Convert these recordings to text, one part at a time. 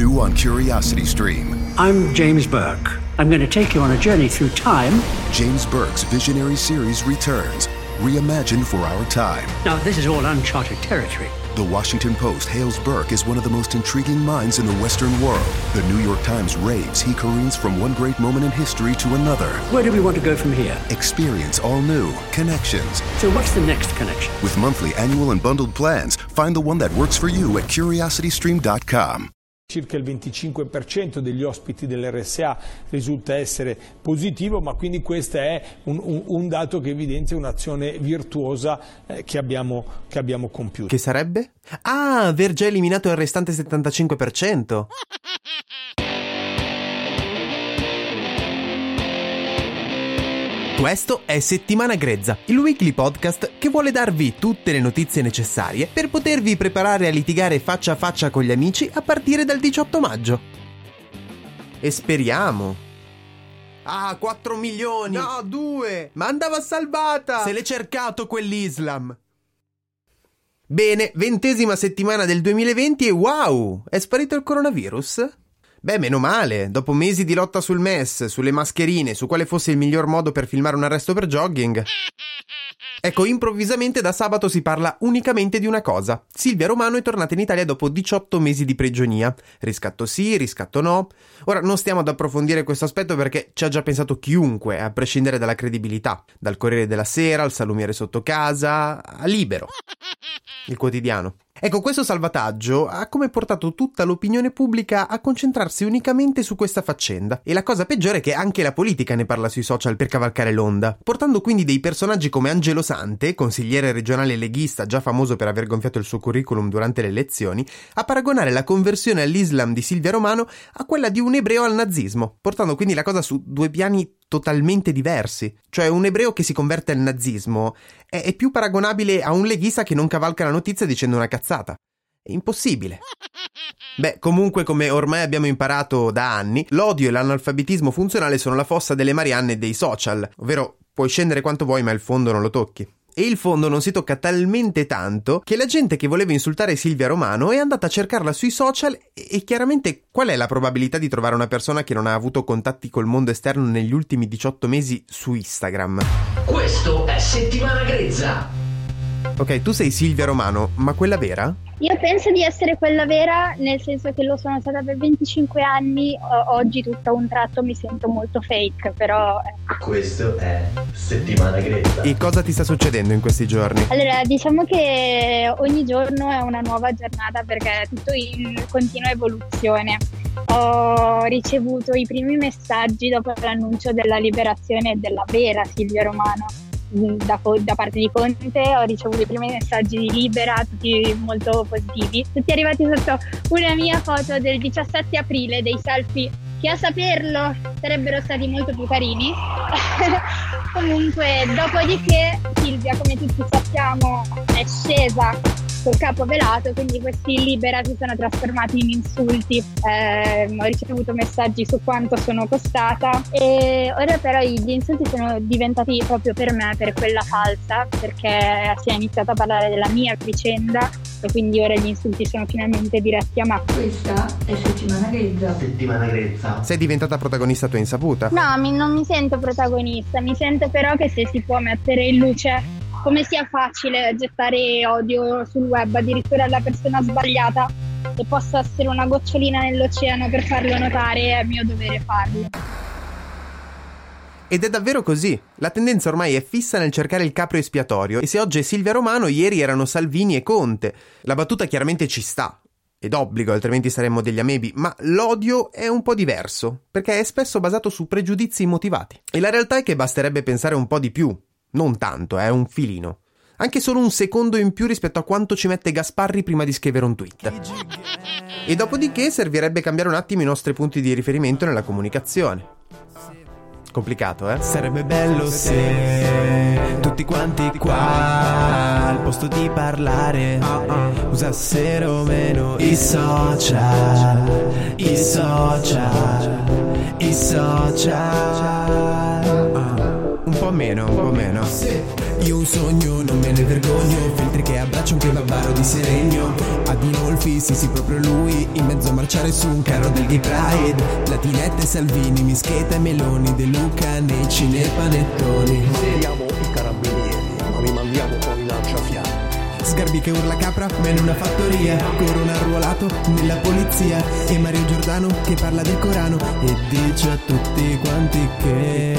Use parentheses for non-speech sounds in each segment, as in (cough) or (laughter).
New on Curiosity Stream. I'm James Burke. I'm going to take you on a journey through time. James Burke's visionary series returns, reimagined for our time. Now, this is all uncharted territory. The Washington Post hails Burke as one of the most intriguing minds in the Western world. The New York Times raves he careens from one great moment in history to another. Where do we want to go from here? Experience all new connections. So, what's the next connection? With monthly, annual, and bundled plans, find the one that works for you at curiositystream.com. Circa il 25% degli ospiti dell'RSA risulta essere positivo, ma quindi questo è un, un, un dato che evidenzia un'azione virtuosa eh, che, abbiamo, che abbiamo compiuto. Che sarebbe? Ah, aver già eliminato il restante 75%. (laughs) Questo è Settimana Grezza, il weekly podcast che vuole darvi tutte le notizie necessarie per potervi preparare a litigare faccia a faccia con gli amici a partire dal 18 maggio. E speriamo. Ah, 4 milioni! No, 2! Ma andava salvata! Se l'è cercato quell'Islam! Bene, ventesima settimana del 2020 e wow! È sparito il coronavirus? Beh, meno male, dopo mesi di lotta sul MES, sulle mascherine, su quale fosse il miglior modo per filmare un arresto per jogging. Ecco, improvvisamente da sabato si parla unicamente di una cosa. Silvia Romano è tornata in Italia dopo 18 mesi di prigionia. Riscatto sì, riscatto no. Ora non stiamo ad approfondire questo aspetto perché ci ha già pensato chiunque, a prescindere dalla credibilità. Dal Corriere della Sera, al salumiere sotto casa, a Libero. Il quotidiano. Ecco, questo salvataggio ha come portato tutta l'opinione pubblica a concentrarsi unicamente su questa faccenda. E la cosa peggiore è che anche la politica ne parla sui social per cavalcare l'onda, portando quindi dei personaggi come Angelo Sante, consigliere regionale leghista già famoso per aver gonfiato il suo curriculum durante le elezioni, a paragonare la conversione all'Islam di Silvia Romano a quella di un ebreo al nazismo, portando quindi la cosa su due piani totalmente diversi. Cioè un ebreo che si converte al nazismo è, è più paragonabile a un leghista che non cavalca la notizia dicendo una cazzata. È impossibile. Beh, comunque, come ormai abbiamo imparato da anni, l'odio e l'analfabetismo funzionale sono la fossa delle Marianne dei social, ovvero puoi scendere quanto vuoi, ma il fondo non lo tocchi. E il fondo non si tocca talmente tanto che la gente che voleva insultare Silvia Romano è andata a cercarla sui social e chiaramente qual è la probabilità di trovare una persona che non ha avuto contatti col mondo esterno negli ultimi 18 mesi su Instagram? Questo è Settimana Grezza. Ok, tu sei Silvia Romano, ma quella vera? Io penso di essere quella vera, nel senso che lo sono stata per 25 anni, o- oggi tutto a un tratto mi sento molto fake, però... eh. Questo è Settimana Grezza. E cosa ti sta succedendo in questi giorni? Allora, diciamo che ogni giorno è una nuova giornata perché è tutto in continua evoluzione. Ho ricevuto i primi messaggi dopo l'annuncio della liberazione della vera Silvia Romano. Da, da, parte di Conte ho ricevuto i primi messaggi di Libera, tutti molto positivi, tutti arrivati sotto una mia foto del 17 aprile dei selfie che a saperlo sarebbero stati molto più carini. (laughs) Comunque, dopodiché Silvia, come tutti sappiamo, è scesa col capo velato, quindi questi libera si sono trasformati in insulti. Eh, ho ricevuto messaggi su quanto sono costata e ora però gli insulti sono diventati proprio per me, per quella falsa, perché si è iniziato a parlare della mia vicenda e quindi ora gli insulti sono finalmente diretti a me. Questa è settimana grezza. Settimana Grezza. Sei diventata protagonista a tua insaputa? No, mi- non mi sento protagonista, mi sento però che se si può mettere in luce come sia facile gettare odio sul web, addirittura alla persona sbagliata, e possa essere una gocciolina nell'oceano per farlo notare, è mio dovere farlo. Ed è davvero così. La tendenza ormai è fissa nel cercare il capro espiatorio e se oggi è Silvia Romano, ieri erano Salvini e Conte. La battuta chiaramente ci sta. Ed obbligo, altrimenti saremmo degli amebi, ma l'odio è un po' diverso, perché è spesso basato su pregiudizi immotivati. E la realtà è che basterebbe pensare un po' di più, non tanto, è eh, un filino. Anche solo un secondo in più rispetto a quanto ci mette Gasparri prima di scrivere un tweet. E dopodiché servirebbe cambiare un attimo i nostri punti di riferimento nella comunicazione. Complicato, eh? Sarebbe bello se tutti quanti qua al posto di parlare usassero meno i social, i social, i social. Un po' meno, un po' meno. Io un sogno, non me ne vergogno. Filtri che abbraccio un kebabaro di Seregno Adinolfi, sì sì proprio lui. In mezzo a marciare su un carro del gay pride. Latinette, Salvini, Mischeta e Meloni De Luca, nei cinepanettoni Siamo Sgarbi che urla capra, ma in una fattoria Corona arruolato nella polizia E Mario Giordano che parla del Corano E dice a tutti quanti che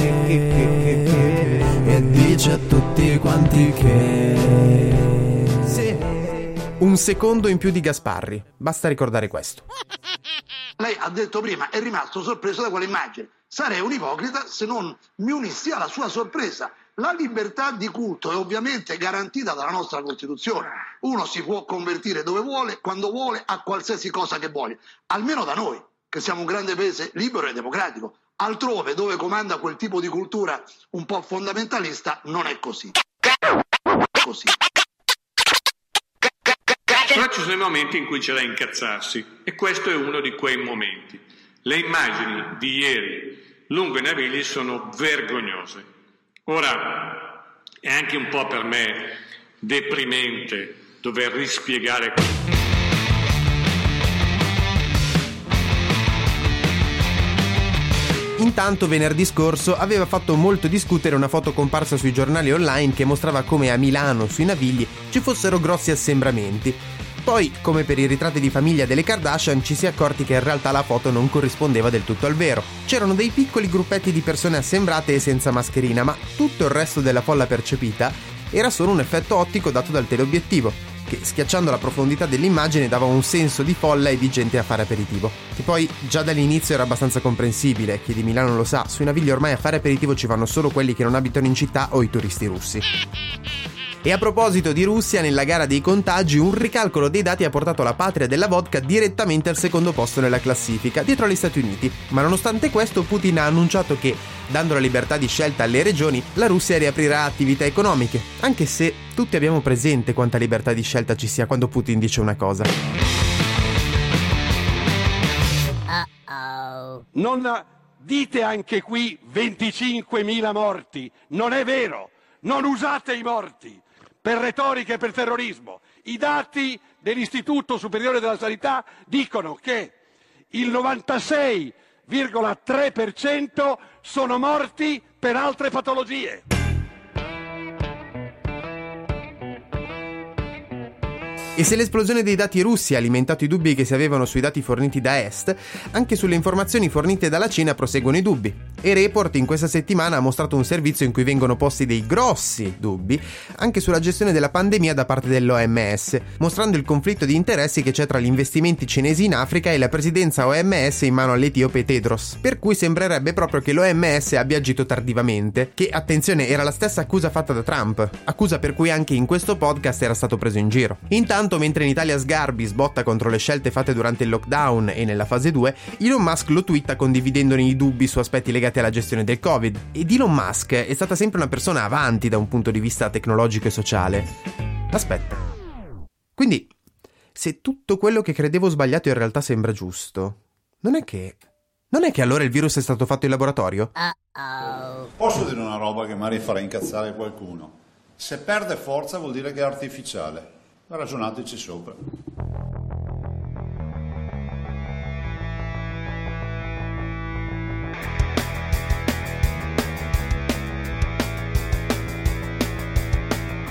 E dice a tutti quanti che Sì. Un secondo in più di Gasparri. Basta ricordare questo. Lei ha detto prima, è rimasto sorpreso da quell'immagine. Sarei un ipocrita se non mi unissi alla sua sorpresa. La libertà di culto è ovviamente garantita dalla nostra Costituzione. Uno si può convertire dove vuole, quando vuole, a qualsiasi cosa che vuole. Almeno da noi, che siamo un grande paese libero e democratico. Altrove, dove comanda quel tipo di cultura un po' fondamentalista, non è così. Così. Però ci sono i momenti in cui c'è da incazzarsi e questo è uno di quei momenti. Le immagini di ieri lungo i navigli sono vergognose. Ora è anche un po' per me deprimente dover rispiegare Intanto venerdì scorso aveva fatto molto discutere una foto comparsa sui giornali online che mostrava come a Milano, sui Navigli, ci fossero grossi assembramenti. Poi, come per i ritratti di famiglia delle Kardashian, ci si è accorti che in realtà la foto non corrispondeva del tutto al vero. C'erano dei piccoli gruppetti di persone assembrate e senza mascherina, ma tutto il resto della folla percepita era solo un effetto ottico dato dal teleobiettivo, che schiacciando la profondità dell'immagine dava un senso di folla e di gente a fare aperitivo. Che poi già dall'inizio era abbastanza comprensibile, chi di Milano lo sa, sui Navigli ormai a fare aperitivo ci vanno solo quelli che non abitano in città o i turisti russi. E a proposito di Russia, nella gara dei contagi, un ricalcolo dei dati ha portato la patria della vodka direttamente al secondo posto nella classifica, dietro agli Stati Uniti. Ma nonostante questo, Putin ha annunciato che, dando la libertà di scelta alle regioni, la Russia riaprirà attività economiche, anche se tutti abbiamo presente quanta libertà di scelta ci sia quando Putin dice una cosa. Non dite anche qui 25.000 morti, non è vero, non usate i morti per retorica e per terrorismo. I dati dell'Istituto Superiore della Sanità dicono che il 96,3% sono morti per altre patologie. E se l'esplosione dei dati russi ha alimentato i dubbi che si avevano sui dati forniti da Est, anche sulle informazioni fornite dalla Cina proseguono i dubbi. E Report in questa settimana ha mostrato un servizio in cui vengono posti dei grossi dubbi anche sulla gestione della pandemia da parte dell'OMS, mostrando il conflitto di interessi che c'è tra gli investimenti cinesi in Africa e la presidenza OMS in mano all'etiope Tedros. Per cui sembrerebbe proprio che l'OMS abbia agito tardivamente, che attenzione era la stessa accusa fatta da Trump, accusa per cui anche in questo podcast era stato preso in giro. Intanto, mentre in Italia Sgarbi sbotta contro le scelte fatte durante il lockdown e nella fase 2, Elon Musk lo twitta condividendone i dubbi su aspetti legati alla gestione del Covid. Ed Elon Musk è stata sempre una persona avanti da un punto di vista tecnologico e sociale. Aspetta. Quindi, se tutto quello che credevo sbagliato in realtà sembra giusto, non è che... Non è che allora il virus è stato fatto in laboratorio? Posso dire una roba che magari farà incazzare qualcuno? Se perde forza vuol dire che è artificiale. Ragionateci sopra.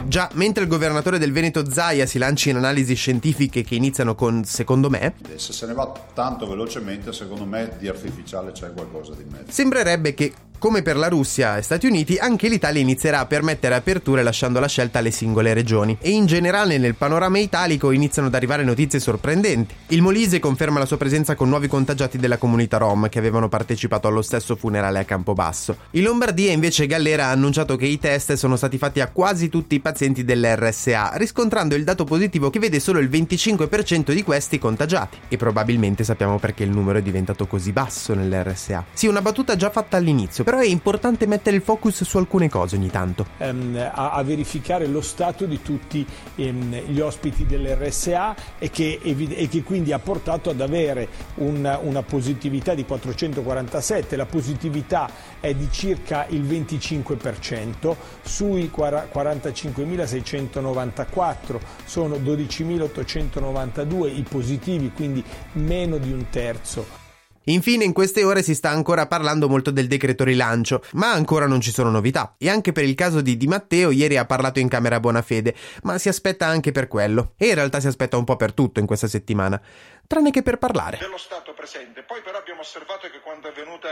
Già, mentre il governatore del Veneto Zaia si lancia in analisi scientifiche che iniziano con secondo me, Se se ne va tanto velocemente, secondo me di artificiale c'è qualcosa di mezzo. sembrerebbe che, come per la Russia e Stati Uniti, anche l'Italia inizierà a permettere aperture lasciando la scelta alle singole regioni. E in generale nel panorama italico iniziano ad arrivare notizie sorprendenti. Il Molise conferma la sua presenza con nuovi contagiati della comunità Rom che avevano partecipato allo stesso funerale a Campobasso. In Lombardia invece Gallera ha annunciato che i test sono stati fatti a quasi tutti i pazienti dell'RSA, riscontrando il dato positivo che vede solo il 25% di questi contagiati. E probabilmente sappiamo perché il numero è diventato così basso nell'RSA. Sì, una battuta già fatta all'inizio, però è importante mettere il focus su alcune cose ogni tanto. Ehm, a, a, verificare lo stato di tutti ehm, gli ospiti dell'RSA e che, e che, quindi ha portato ad avere un, una positività di 447, la positività è di circa il 25%, sui 45.694 sono 12.892 i positivi, quindi meno di un terzo. Infine, in queste ore si sta ancora parlando molto del decreto rilancio, ma ancora non ci sono novità. E anche per il caso di Di Matteo, ieri ha parlato in Camera Buonafede, ma si aspetta anche per quello. E in realtà si aspetta un po' per tutto in questa settimana, tranne che per parlare. Dello Stato presente. Poi però abbiamo osservato che quando è venuta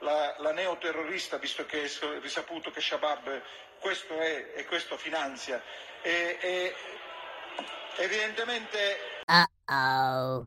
la, la neoterrorista, visto che è risaputo che Shabab questo è e questo finanzia, e, e evidentemente... Uh-oh.